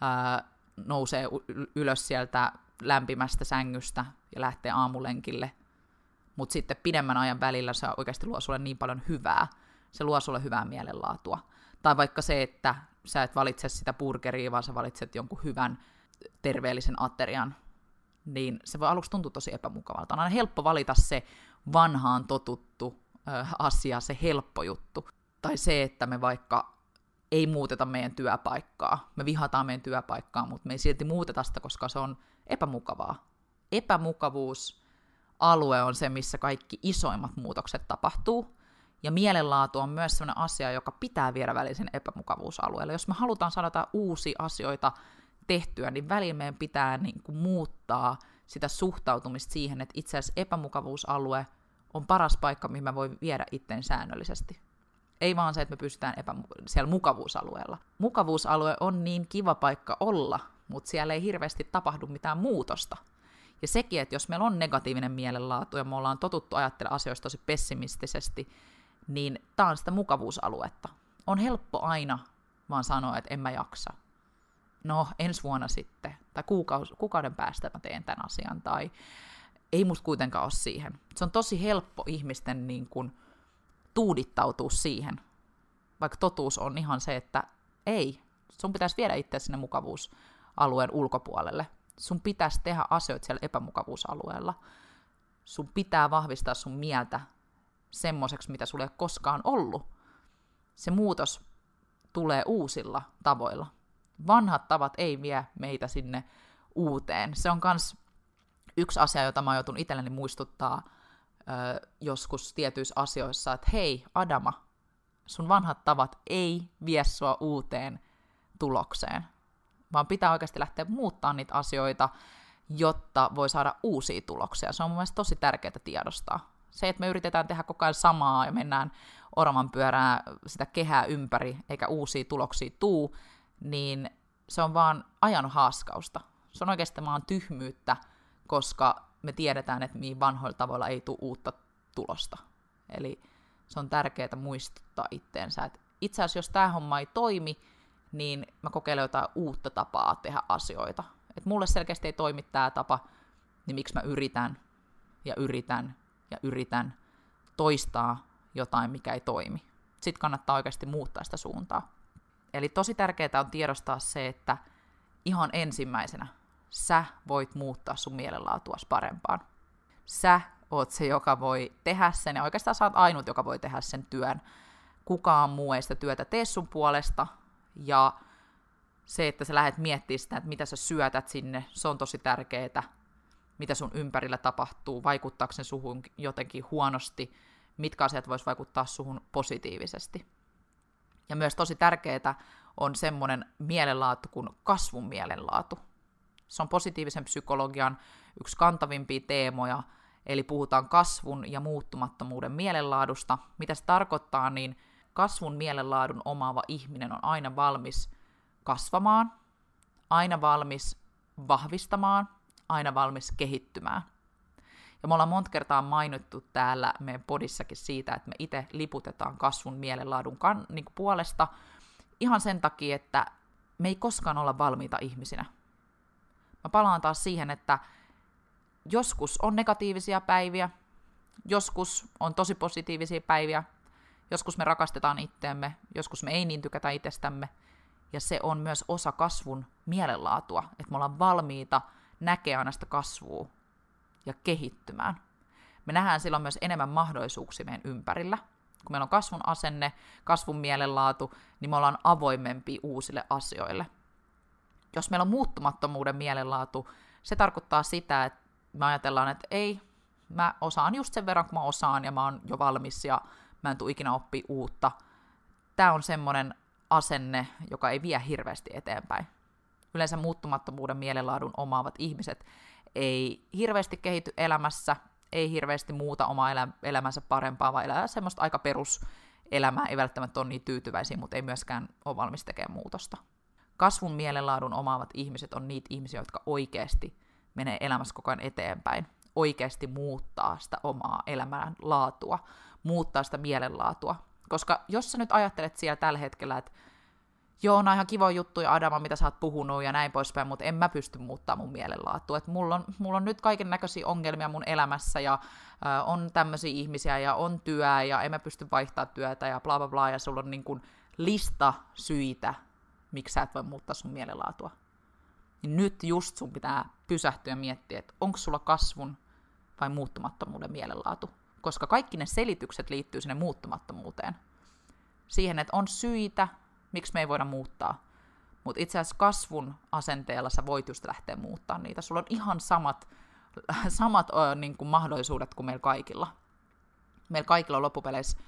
ää, nousee ylös sieltä lämpimästä sängystä ja lähtee aamulenkille. Mutta sitten pidemmän ajan välillä se oikeasti luo sulle niin paljon hyvää. Se luo sulle hyvää mielenlaatua. Tai vaikka se, että sä et valitse sitä burgeria, vaan sä valitset jonkun hyvän terveellisen aterian, niin se voi aluksi tuntua tosi epämukavalta. On aina helppo valita se vanhaan totuttu ö, asia, se helppo juttu. Tai se, että me vaikka ei muuteta meidän työpaikkaa. Me vihataan meidän työpaikkaa, mutta me ei silti muuteta sitä, koska se on epämukavaa. Epämukavuus alue on se, missä kaikki isoimmat muutokset tapahtuu. Ja mielenlaatu on myös sellainen asia, joka pitää viedä välisen epämukavuusalueelle. Jos me halutaan saada uusia asioita tehtyä, niin väliin meidän pitää niin kuin muuttaa sitä suhtautumista siihen, että itse asiassa epämukavuusalue on paras paikka, mihin mä voin viedä itteen säännöllisesti. Ei vaan se, että me pystytään epä, siellä mukavuusalueella. Mukavuusalue on niin kiva paikka olla, mutta siellä ei hirveästi tapahdu mitään muutosta. Ja sekin, että jos meillä on negatiivinen mielenlaatu ja me ollaan totuttu ajattelemaan asioista tosi pessimistisesti, niin tämä on sitä mukavuusaluetta. On helppo aina vaan sanoa, että en mä jaksa. No, ensi vuonna sitten, tai kuukaus, kuukauden päästä mä teen tämän asian, tai ei musta kuitenkaan ole siihen. Se on tosi helppo ihmisten niin kuin, tuudittautua siihen, vaikka totuus on ihan se, että ei, sun pitäisi viedä itse sinne mukavuusalueen ulkopuolelle. Sun pitäisi tehdä asioita siellä epämukavuusalueella. Sun pitää vahvistaa sun mieltä semmoiseksi, mitä sulle ei koskaan ollut. Se muutos tulee uusilla tavoilla. Vanhat tavat ei vie meitä sinne uuteen. Se on myös yksi asia, jota mä joutun itselleni muistuttaa ö, joskus tietyissä asioissa, että hei Adama, sun vanhat tavat ei vie sua uuteen tulokseen, vaan pitää oikeasti lähteä muuttaa niitä asioita, jotta voi saada uusia tuloksia. Se on mun mielestä tosi tärkeää tiedostaa. Se, että me yritetään tehdä koko ajan samaa ja mennään oravan pyörää sitä kehää ympäri, eikä uusia tuloksia tuu, niin se on vaan ajan haaskausta. Se on oikeasti vaan tyhmyyttä, koska me tiedetään, että niin vanhoilla tavoilla ei tule uutta tulosta. Eli se on tärkeää muistuttaa itteensä, että itse asiassa jos tämä homma ei toimi, niin mä kokeilen jotain uutta tapaa tehdä asioita. Et mulle selkeästi ei toimi tämä tapa, niin miksi mä yritän ja yritän ja yritän toistaa jotain, mikä ei toimi. Sitten kannattaa oikeasti muuttaa sitä suuntaa. Eli tosi tärkeää on tiedostaa se, että ihan ensimmäisenä sä voit muuttaa sun mielenlaatuas parempaan. Sä oot se, joka voi tehdä sen, ja oikeastaan sä oot ainut, joka voi tehdä sen työn. Kukaan muu ei sitä työtä tee sun puolesta, ja se, että sä lähdet miettimään sitä, että mitä sä syötät sinne, se on tosi tärkeää, mitä sun ympärillä tapahtuu, vaikuttaako se suhun jotenkin huonosti, mitkä asiat vois vaikuttaa suhun positiivisesti. Ja myös tosi tärkeää on semmoinen mielenlaatu kuin kasvun mielenlaatu. Se on positiivisen psykologian yksi kantavimpia teemoja, eli puhutaan kasvun ja muuttumattomuuden mielenlaadusta. Mitä se tarkoittaa, niin kasvun mielenlaadun omaava ihminen on aina valmis kasvamaan, aina valmis vahvistamaan, aina valmis kehittymään. Ja me ollaan monta kertaa mainittu täällä meidän podissakin siitä, että me itse liputetaan kasvun mielenlaadun kan, niin puolesta ihan sen takia, että me ei koskaan olla valmiita ihmisinä. Mä palaan taas siihen, että joskus on negatiivisia päiviä, joskus on tosi positiivisia päiviä, joskus me rakastetaan itteemme, joskus me ei niin tykätä itsestämme, ja se on myös osa kasvun mielenlaatua, että me ollaan valmiita näkemään aina sitä kasvua ja kehittymään. Me nähdään silloin myös enemmän mahdollisuuksia meidän ympärillä. Kun meillä on kasvun asenne, kasvun mielenlaatu, niin me ollaan avoimempi uusille asioille – jos meillä on muuttumattomuuden mielenlaatu, se tarkoittaa sitä, että me ajatellaan, että ei, mä osaan just sen verran, kun mä osaan, ja mä oon jo valmis, ja mä en tule ikinä oppia uutta. Tämä on semmoinen asenne, joka ei vie hirveästi eteenpäin. Yleensä muuttumattomuuden mielenlaadun omaavat ihmiset ei hirveästi kehity elämässä, ei hirveästi muuta omaa elä- elämänsä parempaa, vaan elää semmoista aika peruselämää, ei välttämättä ole niin tyytyväisiä, mutta ei myöskään ole valmis tekemään muutosta kasvun mielenlaadun omaavat ihmiset on niitä ihmisiä, jotka oikeasti menee elämässä koko ajan eteenpäin, oikeasti muuttaa sitä omaa elämän laatua, muuttaa sitä mielenlaatua. Koska jos sä nyt ajattelet siellä tällä hetkellä, että joo, on ihan kiva juttuja Adama, mitä sä oot puhunut ja näin poispäin, mutta en mä pysty muuttamaan mun mielenlaatua. Et mulla, on, mulla on nyt kaiken näköisiä ongelmia mun elämässä ja äh, on tämmöisiä ihmisiä ja on työ ja en mä pysty vaihtaa työtä ja bla bla bla ja sulla on niin kuin lista syitä, miksi sä et voi muuttaa sun mielenlaatua. Niin nyt just sun pitää pysähtyä ja miettiä, että onko sulla kasvun vai muuttumattomuuden mielenlaatu. Koska kaikki ne selitykset liittyy sinne muuttumattomuuteen. Siihen, että on syitä, miksi me ei voida muuttaa. Mutta itse asiassa kasvun asenteella sä voit just lähteä muuttaa niitä. Sulla on ihan samat samat niin kuin mahdollisuudet kuin meillä kaikilla. Meillä kaikilla on loppupeleissä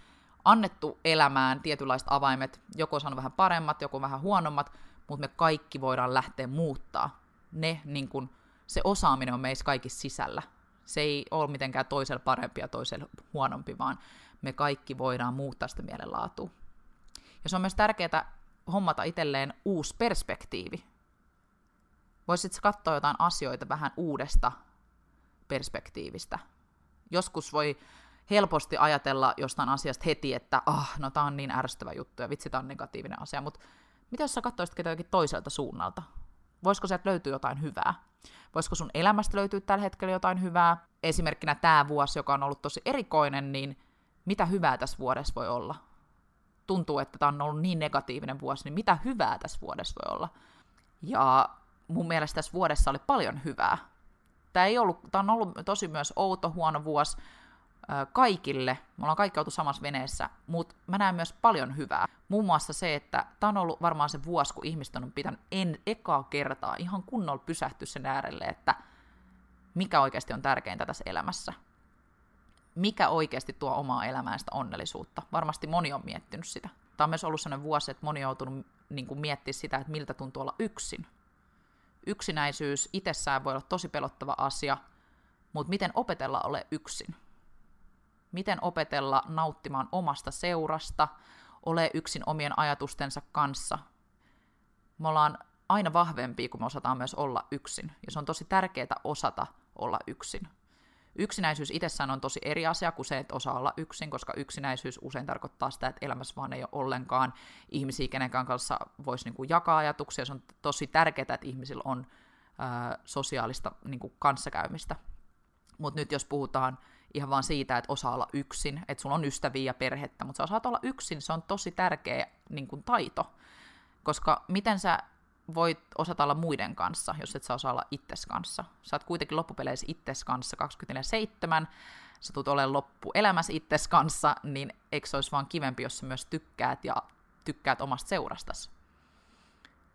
annettu elämään tietynlaiset avaimet, joko on vähän paremmat, joko vähän huonommat, mutta me kaikki voidaan lähteä muuttaa. Ne, niin kuin, se osaaminen on meissä kaikissa sisällä. Se ei ole mitenkään toisella parempi ja toisella huonompi, vaan me kaikki voidaan muuttaa sitä mielenlaatua. Ja se on myös tärkeää hommata itselleen uusi perspektiivi. Voisit katsoa jotain asioita vähän uudesta perspektiivistä. Joskus voi helposti ajatella jostain asiasta heti, että ah, no tää on niin ärsyttävä juttu ja vitsi, tää on negatiivinen asia, mutta mitä jos sä katsoisit jotakin toiselta suunnalta? Voisiko sieltä löytyä jotain hyvää? Voisiko sun elämästä löytyä tällä hetkellä jotain hyvää? Esimerkkinä tämä vuosi, joka on ollut tosi erikoinen, niin mitä hyvää tässä vuodessa voi olla? Tuntuu, että tämä on ollut niin negatiivinen vuosi, niin mitä hyvää tässä vuodessa voi olla? Ja mun mielestä tässä vuodessa oli paljon hyvää. Tämä, ei ollut, tämä on ollut tosi myös outo, huono vuosi, kaikille, me ollaan kaikki oltu samassa veneessä, mutta mä näen myös paljon hyvää. Muun muassa se, että tämä on ollut varmaan se vuosi, kun ihmiset on pitänyt en, ekaa kertaa ihan kunnolla pysähtyä sen äärelle, että mikä oikeasti on tärkeintä tässä elämässä. Mikä oikeasti tuo omaa elämään sitä onnellisuutta. Varmasti moni on miettinyt sitä. Tämä on myös ollut sellainen vuosi, että moni on joutunut niin miettimään sitä, että miltä tuntuu olla yksin. Yksinäisyys itsessään voi olla tosi pelottava asia, mutta miten opetella ole yksin? Miten opetella nauttimaan omasta seurasta, ole yksin omien ajatustensa kanssa. Me ollaan aina vahvempia, kun me osataan myös olla yksin, ja se on tosi tärkeää osata olla yksin. Yksinäisyys itsessään on tosi eri asia kuin se, että osaa olla yksin, koska yksinäisyys usein tarkoittaa sitä, että elämässä vaan ei ole ollenkaan ihmisiä, kenenkään kanssa voisi niin kuin jakaa ajatuksia. Se on tosi tärkeää, että ihmisillä on ää, sosiaalista niin kuin kanssakäymistä. Mutta nyt jos puhutaan ihan vaan siitä, että osaa olla yksin, että sulla on ystäviä ja perhettä, mutta sä osaat olla yksin, se on tosi tärkeä niin kuin taito, koska miten sä voit osata olla muiden kanssa, jos et sä osaa olla itses kanssa. Sä oot kuitenkin loppupeleissä itses kanssa 24-7, sä tulet olemaan loppuelämässä itses kanssa, niin eikö se olisi vaan kivempi, jos sä myös tykkäät ja tykkäät omasta seurastasi.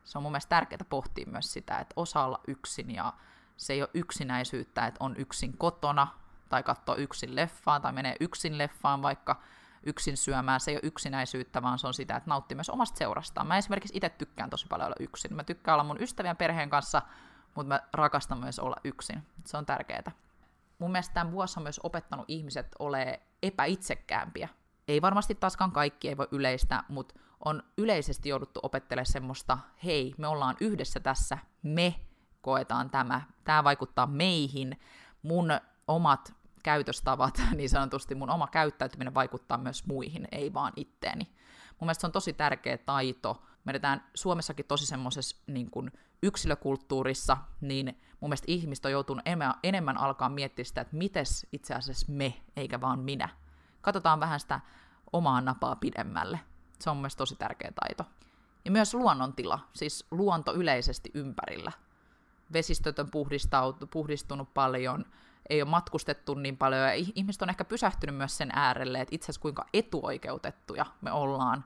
Se on mun mielestä tärkeää pohtia myös sitä, että osaa olla yksin ja se ei ole yksinäisyyttä, että on yksin kotona, tai katsoa yksin leffaa, tai menee yksin leffaan vaikka yksin syömään. Se ei ole yksinäisyyttä, vaan se on sitä, että nauttii myös omasta seurastaan. Mä esimerkiksi itse tykkään tosi paljon olla yksin. Mä tykkään olla mun ystävien perheen kanssa, mutta mä rakastan myös olla yksin. Se on tärkeää. Mun mielestä tämä vuosi on myös opettanut ihmiset ole epäitsekkäämpiä. Ei varmasti taaskaan kaikki, ei voi yleistä, mutta on yleisesti jouduttu opettelemaan semmoista, hei, me ollaan yhdessä tässä, me koetaan tämä, tämä vaikuttaa meihin, mun omat käytöstavat, niin sanotusti mun oma käyttäytyminen vaikuttaa myös muihin, ei vaan itteeni. Mun mielestä se on tosi tärkeä taito. Me edetään Suomessakin tosi semmoisessa niin kuin yksilökulttuurissa, niin mun mielestä ihmiset on joutunut enemmän alkaa miettiä sitä, että mites itse asiassa me, eikä vaan minä. Katsotaan vähän sitä omaa napaa pidemmälle. Se on mun mielestä tosi tärkeä taito. Ja myös luonnontila, siis luonto yleisesti ympärillä. Vesistöt on puhdistunut paljon, ei ole matkustettu niin paljon, ja ihmiset on ehkä pysähtynyt myös sen äärelle, että itse asiassa kuinka etuoikeutettuja me ollaan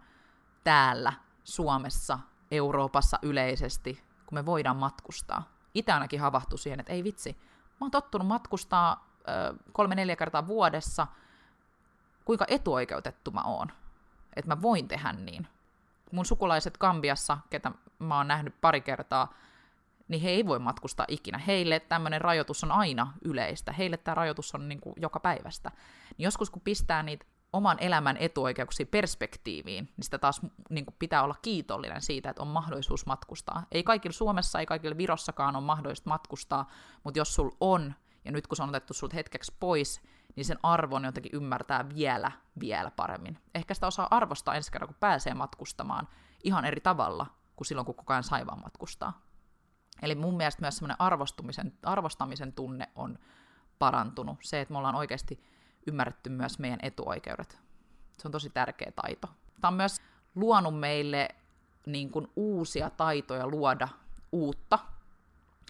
täällä Suomessa, Euroopassa yleisesti, kun me voidaan matkustaa. Itse ainakin havahtu siihen, että ei vitsi, mä oon tottunut matkustaa kolme-neljä kertaa vuodessa, kuinka etuoikeutettu mä oon, että mä voin tehdä niin. Mun sukulaiset Kambiassa, ketä mä oon nähnyt pari kertaa, niin he ei voi matkustaa ikinä. Heille tämmöinen rajoitus on aina yleistä. Heille tämä rajoitus on niin kuin joka päivästä. Niin joskus kun pistää niitä oman elämän etuoikeuksia perspektiiviin, niin sitä taas niin kuin pitää olla kiitollinen siitä, että on mahdollisuus matkustaa. Ei kaikilla Suomessa, ei kaikilla Virossakaan ole mahdollista matkustaa, mutta jos sul on, ja nyt kun se on otettu sulta hetkeksi pois, niin sen arvon jotenkin ymmärtää vielä, vielä paremmin. Ehkä sitä osaa arvostaa ensi kerran, kun pääsee matkustamaan ihan eri tavalla kuin silloin, kun koko ajan sai vaan matkustaa. Eli mun mielestä myös semmoinen arvostamisen tunne on parantunut. Se, että me ollaan oikeasti ymmärretty myös meidän etuoikeudet. Se on tosi tärkeä taito. Tämä on myös luonut meille niin kuin uusia taitoja luoda uutta.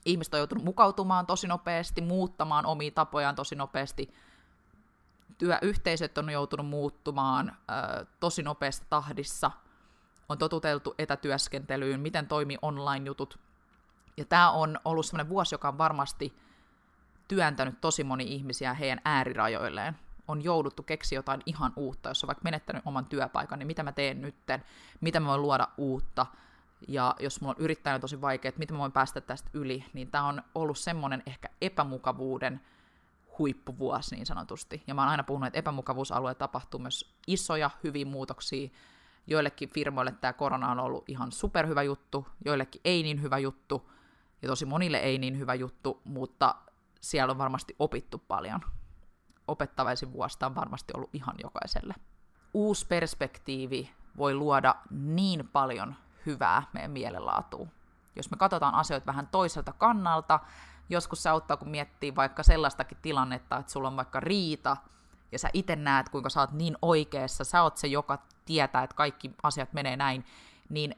Ihmiset on joutunut mukautumaan tosi nopeasti, muuttamaan omia tapojaan tosi nopeasti. Työyhteisöt on joutunut muuttumaan ö, tosi nopeasti tahdissa. On totuteltu etätyöskentelyyn, miten toimii online-jutut. Ja tämä on ollut sellainen vuosi, joka on varmasti työntänyt tosi moni ihmisiä heidän äärirajoilleen. On jouduttu keksiä jotain ihan uutta, jos on vaikka menettänyt oman työpaikan, niin mitä mä teen nytten, mitä mä voin luoda uutta, ja jos mulla on yrittänyt tosi vaikea, että miten mä voin päästä tästä yli, niin tämä on ollut semmoinen ehkä epämukavuuden huippuvuosi niin sanotusti. Ja mä oon aina puhunut, että epämukavuusalueella tapahtuu myös isoja hyviä muutoksia. Joillekin firmoille tämä korona on ollut ihan superhyvä juttu, joillekin ei niin hyvä juttu, ja tosi monille ei niin hyvä juttu, mutta siellä on varmasti opittu paljon. Opettavaisin vuosta on varmasti ollut ihan jokaiselle. Uusi perspektiivi voi luoda niin paljon hyvää meidän mielenlaatuun. Jos me katsotaan asioita vähän toiselta kannalta, joskus se auttaa, kun miettii vaikka sellaistakin tilannetta, että sulla on vaikka riita, ja sä itse näet, kuinka sä oot niin oikeassa, sä oot se, joka tietää, että kaikki asiat menee näin, niin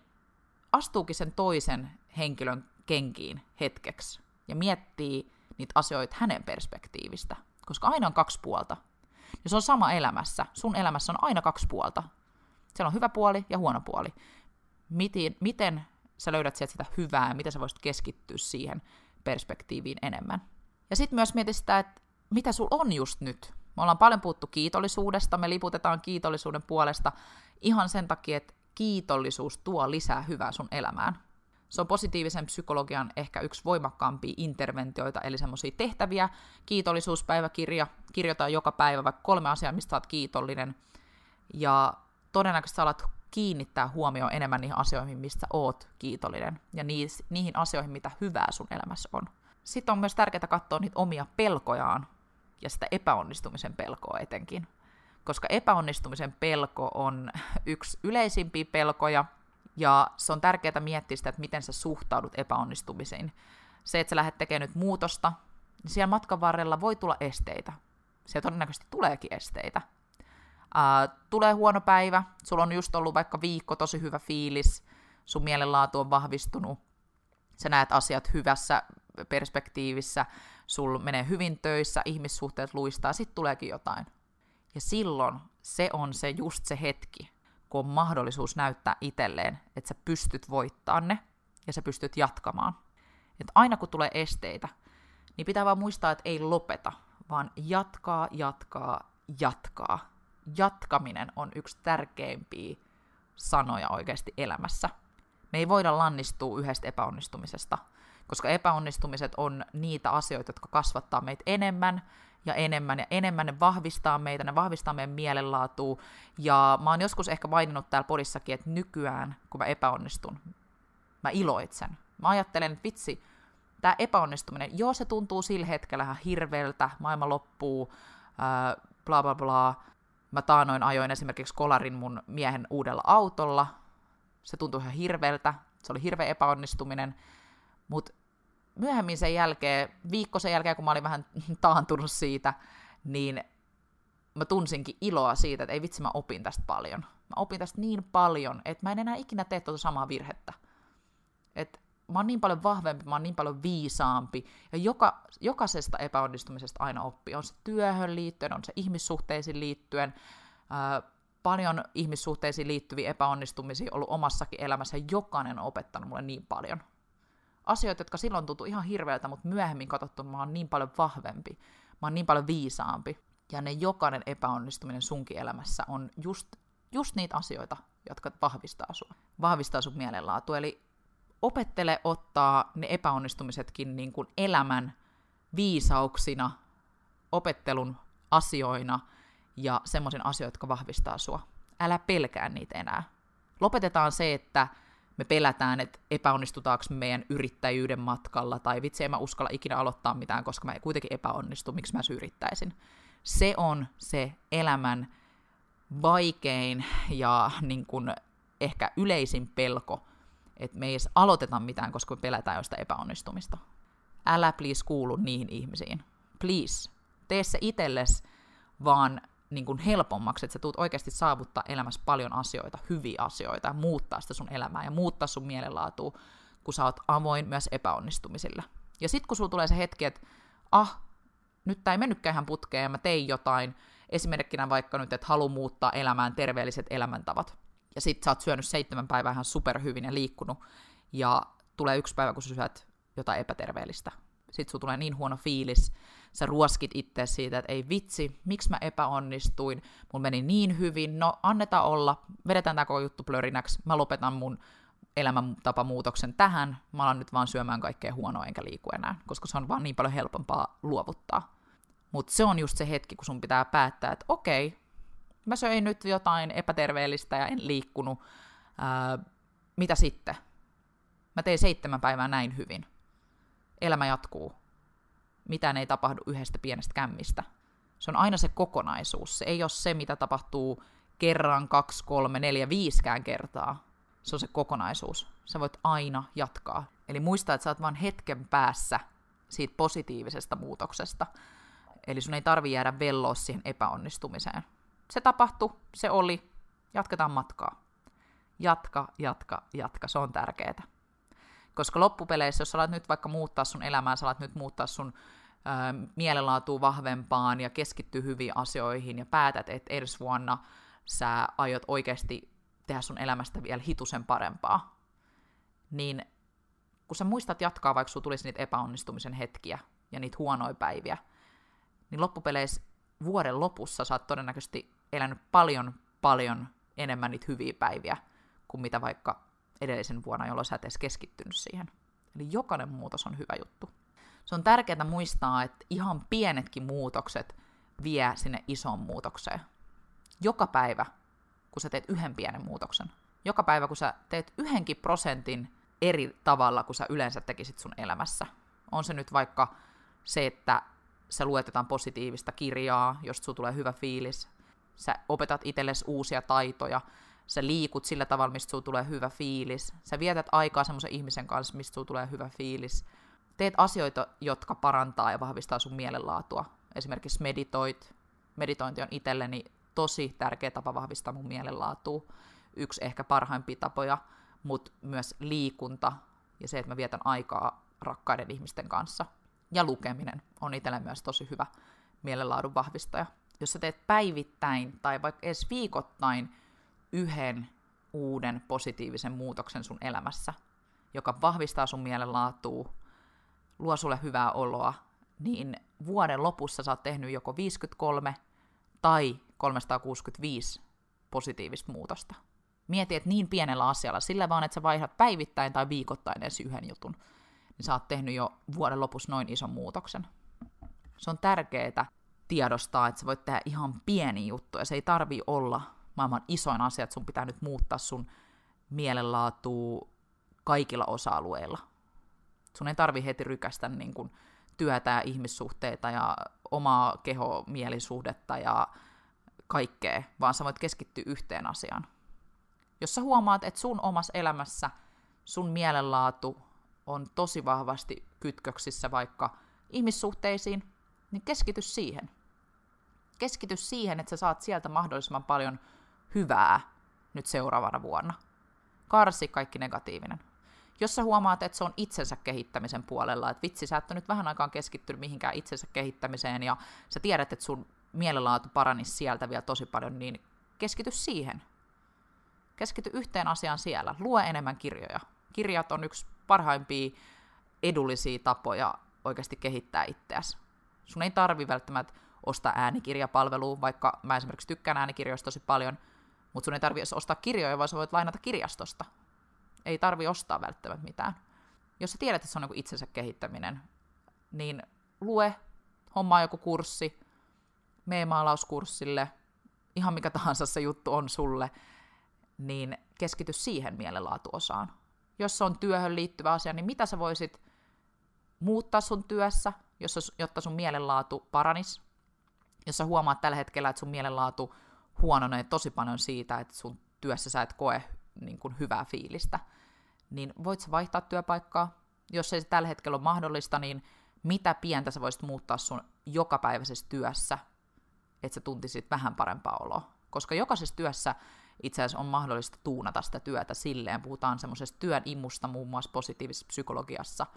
astuukin sen toisen henkilön kenkiin hetkeksi ja miettii niitä asioita hänen perspektiivistä, koska aina on kaksi puolta. Ja se on sama elämässä. Sun elämässä on aina kaksi puolta. Siellä on hyvä puoli ja huono puoli. Miten, miten sä löydät sieltä sitä hyvää ja miten sä voisit keskittyä siihen perspektiiviin enemmän. Ja sitten myös mieti sitä, että mitä sul on just nyt. Me ollaan paljon puhuttu kiitollisuudesta, me liputetaan kiitollisuuden puolesta ihan sen takia, että kiitollisuus tuo lisää hyvää sun elämään. Se on positiivisen psykologian ehkä yksi voimakkaampia interventioita, eli semmoisia tehtäviä. Kiitollisuuspäiväkirja, kirjoita joka päivä vaikka kolme asiaa, mistä olet kiitollinen. Ja todennäköisesti alat kiinnittää huomioon enemmän niihin asioihin, mistä oot kiitollinen, ja niihin asioihin, mitä hyvää sun elämässä on. Sitten on myös tärkeää katsoa niitä omia pelkojaan, ja sitä epäonnistumisen pelkoa etenkin. Koska epäonnistumisen pelko on yksi yleisimpiä pelkoja, ja se on tärkeää miettiä sitä, että miten sä suhtaudut epäonnistumisiin. Se, että sä lähdet tekemään nyt muutosta, niin siellä matkan varrella voi tulla esteitä. Siellä todennäköisesti tuleekin esteitä. Uh, tulee huono päivä, sulla on just ollut vaikka viikko tosi hyvä fiilis, sun mielenlaatu on vahvistunut, sä näet asiat hyvässä perspektiivissä, sul menee hyvin töissä, ihmissuhteet luistaa, sitten tuleekin jotain. Ja silloin se on se just se hetki, kun on mahdollisuus näyttää itselleen, että sä pystyt voittamaan ne ja sä pystyt jatkamaan. Et aina kun tulee esteitä, niin pitää vaan muistaa, että ei lopeta, vaan jatkaa, jatkaa, jatkaa jatkaminen on yksi tärkeimpiä sanoja oikeasti elämässä. Me ei voida lannistua yhdestä epäonnistumisesta, koska epäonnistumiset on niitä asioita, jotka kasvattaa meitä enemmän ja enemmän ja enemmän. Ne vahvistaa meitä, ne vahvistaa meidän mielenlaatua. Ja mä oon joskus ehkä maininnut täällä podissakin, että nykyään, kun mä epäonnistun, mä iloitsen. Mä ajattelen, että vitsi, tämä epäonnistuminen, joo se tuntuu sillä hetkellä ihan hirveältä, maailma loppuu, ää, bla bla bla, Mä taanoin ajoin esimerkiksi kolarin mun miehen uudella autolla. Se tuntui ihan hirveältä, se oli hirveä epäonnistuminen, mutta myöhemmin sen jälkeen, viikko sen jälkeen, kun mä olin vähän taantunut siitä, niin mä tunsinkin iloa siitä, että ei vitsi, mä opin tästä paljon. Mä opin tästä niin paljon, että mä en enää ikinä tee tuota samaa virhettä. Että mä oon niin paljon vahvempi, mä oon niin paljon viisaampi, ja joka, jokaisesta epäonnistumisesta aina oppii. On se työhön liittyen, on se ihmissuhteisiin liittyen, ää, paljon ihmissuhteisiin liittyviä epäonnistumisia ollut omassakin elämässä, jokainen on opettanut mulle niin paljon. Asioita, jotka silloin tuntuu ihan hirveältä, mutta myöhemmin katsottu, mä oon niin paljon vahvempi, mä oon niin paljon viisaampi, ja ne jokainen epäonnistuminen sunkin elämässä on just, just niitä asioita, jotka vahvistaa sua, vahvistaa sun mielenlaatua. Eli opettele ottaa ne epäonnistumisetkin niin kuin elämän viisauksina, opettelun asioina ja semmoisen asioita, jotka vahvistaa sua. Älä pelkää niitä enää. Lopetetaan se, että me pelätään, että epäonnistutaanko meidän yrittäjyyden matkalla, tai vitsi, en mä uskalla ikinä aloittaa mitään, koska mä kuitenkin epäonnistu, miksi mä yrittäisin. Se on se elämän vaikein ja niin kuin ehkä yleisin pelko, että me ei edes aloiteta mitään, koska me pelätään jostain epäonnistumista. Älä please kuulu niihin ihmisiin. Please. Tee se itsellesi vaan niin kuin helpommaksi, että sä tulet oikeasti saavuttaa elämässä paljon asioita, hyviä asioita, ja muuttaa sitä sun elämää ja muuttaa sun mielenlaatua, kun sä oot avoin myös epäonnistumisille. Ja sitten kun sulla tulee se hetki, että ah, nyt tämä ei mennytkään ihan putkeen ja mä tein jotain, esimerkkinä vaikka nyt, että halu muuttaa elämään terveelliset elämäntavat, ja sit sä oot syönyt seitsemän päivää ihan superhyvin ja liikkunut, ja tulee yksi päivä, kun sä syöt jotain epäterveellistä. sit sulla tulee niin huono fiilis, sä ruoskit itse siitä, että ei vitsi, miksi mä epäonnistuin, mun meni niin hyvin, no annetaan olla, vedetään tämä koko juttu plörinäksi, mä lopetan mun elämäntapamuutoksen tähän, mä alan nyt vaan syömään kaikkea huonoa enkä liiku enää, koska se on vaan niin paljon helpompaa luovuttaa. Mutta se on just se hetki, kun sun pitää päättää, että okei, mä söin nyt jotain epäterveellistä ja en liikkunut, ää, mitä sitten? Mä tein seitsemän päivää näin hyvin. Elämä jatkuu. Mitään ei tapahdu yhdestä pienestä kämmistä. Se on aina se kokonaisuus. Se ei ole se, mitä tapahtuu kerran, kaksi, kolme, neljä, viiskään kertaa. Se on se kokonaisuus. Sä voit aina jatkaa. Eli muista, että sä oot vain hetken päässä siitä positiivisesta muutoksesta. Eli sun ei tarvi jäädä velloa siihen epäonnistumiseen. Se tapahtui, se oli, jatketaan matkaa. Jatka, jatka, jatka, se on tärkeää. Koska loppupeleissä, jos sä alat nyt vaikka muuttaa sun elämää, sä alat nyt muuttaa sun ö, vahvempaan ja keskittyy hyviin asioihin ja päätät, että edes vuonna sä aiot oikeasti tehdä sun elämästä vielä hitusen parempaa, niin kun sä muistat jatkaa, vaikka sulla tulisi niitä epäonnistumisen hetkiä ja niitä huonoja päiviä, niin loppupeleissä vuoden lopussa sä oot todennäköisesti elänyt paljon, paljon enemmän niitä hyviä päiviä kuin mitä vaikka edellisen vuonna, jolloin sä et edes keskittynyt siihen. Eli jokainen muutos on hyvä juttu. Se on tärkeää muistaa, että ihan pienetkin muutokset vie sinne isoon muutokseen. Joka päivä, kun sä teet yhden pienen muutoksen. Joka päivä, kun sä teet yhdenkin prosentin eri tavalla, kuin sä yleensä tekisit sun elämässä. On se nyt vaikka se, että sä luet jotain positiivista kirjaa, josta sulla tulee hyvä fiilis. Sä opetat itsellesi uusia taitoja. Sä liikut sillä tavalla, mistä sulla tulee hyvä fiilis. Sä vietät aikaa semmoisen ihmisen kanssa, mistä sulla tulee hyvä fiilis. Teet asioita, jotka parantaa ja vahvistaa sun mielenlaatua. Esimerkiksi meditoit. Meditointi on itselleni tosi tärkeä tapa vahvistaa mun mielenlaatua. Yksi ehkä parhaimpia tapoja, mutta myös liikunta ja se, että mä vietän aikaa rakkaiden ihmisten kanssa – ja lukeminen on itselle myös tosi hyvä mielenlaadun vahvistaja. Jos sä teet päivittäin tai vaikka edes viikoittain yhden uuden positiivisen muutoksen sun elämässä, joka vahvistaa sun mielenlaatua, luo sulle hyvää oloa, niin vuoden lopussa sä oot tehnyt joko 53 tai 365 positiivista muutosta. Mieti, että niin pienellä asialla, sillä vaan, että sä vaihdat päivittäin tai viikoittain edes yhden jutun, niin sä oot tehnyt jo vuoden lopussa noin ison muutoksen. Se on tärkeää tiedostaa, että sä voit tehdä ihan pieni juttu, ja se ei tarvi olla maailman isoin asia, että sun pitää nyt muuttaa sun mielenlaatua kaikilla osa-alueilla. Sun ei tarvi heti rykästä niin kun, työtä ja ihmissuhteita ja omaa keho-mielisuhdetta ja kaikkea, vaan sä voit keskittyä yhteen asiaan. Jos sä huomaat, että sun omassa elämässä sun mielenlaatu on tosi vahvasti kytköksissä vaikka ihmissuhteisiin, niin keskity siihen. Keskity siihen, että sä saat sieltä mahdollisimman paljon hyvää nyt seuraavana vuonna. Karsi kaikki negatiivinen. Jos sä huomaat, että se on itsensä kehittämisen puolella, että vitsi, sä et ole nyt vähän aikaan keskittynyt mihinkään itsensä kehittämiseen ja sä tiedät, että sun mielenlaatu paranisi sieltä vielä tosi paljon, niin keskity siihen. Keskity yhteen asiaan siellä. Lue enemmän kirjoja. Kirjat on yksi parhaimpia edullisia tapoja oikeasti kehittää itseäsi. Sun ei tarvi välttämättä ostaa äänikirjapalvelua, vaikka mä esimerkiksi tykkään äänikirjoista tosi paljon, mutta sun ei tarvi ostaa kirjoja, vaan sä voit lainata kirjastosta. Ei tarvi ostaa välttämättä mitään. Jos sä tiedät, että se on niin itsensä kehittäminen, niin lue, hommaa joku kurssi, mee maalauskurssille, ihan mikä tahansa se juttu on sulle, niin keskity siihen mielenlaatuosaan jos se on työhön liittyvä asia, niin mitä sä voisit muuttaa sun työssä, jotta sun mielenlaatu paranis? Jos sä huomaat tällä hetkellä, että sun mielenlaatu huononee tosi paljon siitä, että sun työssä sä et koe niin kuin hyvää fiilistä, niin voit sä vaihtaa työpaikkaa? Jos ei se tällä hetkellä ole mahdollista, niin mitä pientä sä voisit muuttaa sun jokapäiväisessä työssä, että sä tuntisit vähän parempaa oloa? Koska jokaisessa työssä itse asiassa on mahdollista tuunata sitä työtä silleen. Puhutaan semmoisesta työn imusta muun muassa positiivisessa psykologiassa,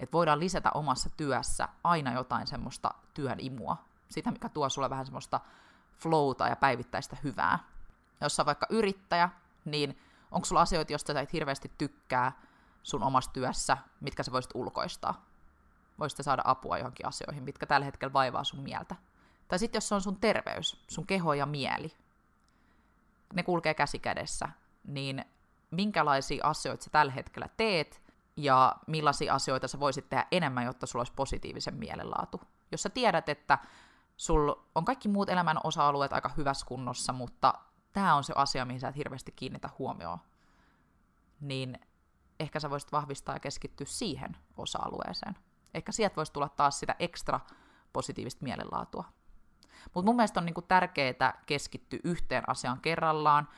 että voidaan lisätä omassa työssä aina jotain semmoista työn imua, sitä mikä tuo sulle vähän semmoista flowta ja päivittäistä hyvää. Jos sä vaikka yrittäjä, niin onko sulla asioita, joista sä et hirveästi tykkää sun omassa työssä, mitkä sä voisit ulkoistaa? voisitte saada apua johonkin asioihin, mitkä tällä hetkellä vaivaa sun mieltä. Tai sitten jos se on sun terveys, sun keho ja mieli, ne kulkee käsi kädessä, niin minkälaisia asioita sä tällä hetkellä teet ja millaisia asioita sä voisit tehdä enemmän, jotta sulla olisi positiivisen mielenlaatu. Jos sä tiedät, että sul on kaikki muut elämän osa-alueet aika hyvässä kunnossa, mutta tämä on se asia, mihin sä et hirveästi kiinnitä huomioon, niin ehkä sä voisit vahvistaa ja keskittyä siihen osa-alueeseen. Ehkä sieltä voisi tulla taas sitä ekstra positiivista mielenlaatua. Mutta mun mielestä on niinku tärkeää keskittyä yhteen asiaan kerrallaan.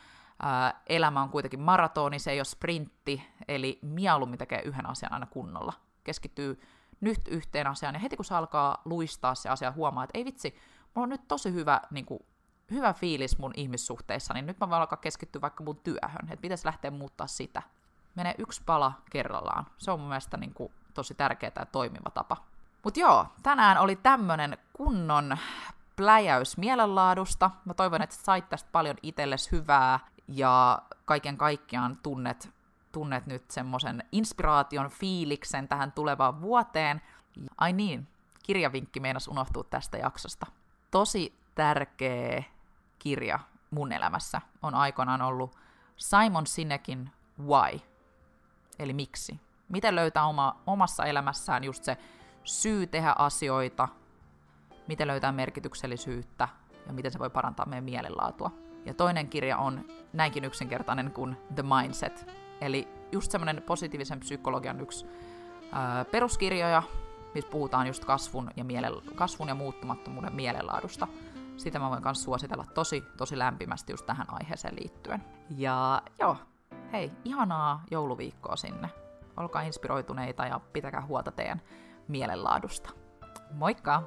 Ää, elämä on kuitenkin maratoni, se ei ole sprintti, eli mieluummin tekee yhden asian aina kunnolla. Keskittyy nyt yhteen asiaan, ja heti kun se alkaa luistaa se asia, huomaa, että ei vitsi, mulla on nyt tosi hyvä, niin kuin, hyvä fiilis mun ihmissuhteissa, niin nyt mä voin alkaa keskittyä vaikka mun työhön, että pitäisi lähteä muuttaa sitä. Menee yksi pala kerrallaan. Se on mun mielestä niin kuin, tosi tärkeä ja toimiva tapa. Mutta joo, tänään oli tämmönen kunnon pläjäys mielenlaadusta. Mä toivon, että sait tästä paljon itsellesi hyvää ja kaiken kaikkiaan tunnet, tunnet nyt semmoisen inspiraation fiiliksen tähän tulevaan vuoteen. Ai niin, kirjavinkki meinas unohtuu tästä jaksosta. Tosi tärkeä kirja mun elämässä on aikoinaan ollut Simon Sinekin Why, eli miksi. Miten löytää oma, omassa elämässään just se syy tehdä asioita, miten löytää merkityksellisyyttä ja miten se voi parantaa meidän mielenlaatua. Ja toinen kirja on näinkin yksinkertainen kuin The Mindset, eli just semmoinen positiivisen psykologian yksi ää, peruskirjoja, missä puhutaan just kasvun ja, mielen, kasvun ja muuttumattomuuden mielenlaadusta. Sitä mä voin myös suositella tosi, tosi lämpimästi just tähän aiheeseen liittyen. Ja joo, hei, ihanaa jouluviikkoa sinne. Olkaa inspiroituneita ja pitäkää huolta teidän mielenlaadusta. Moikka!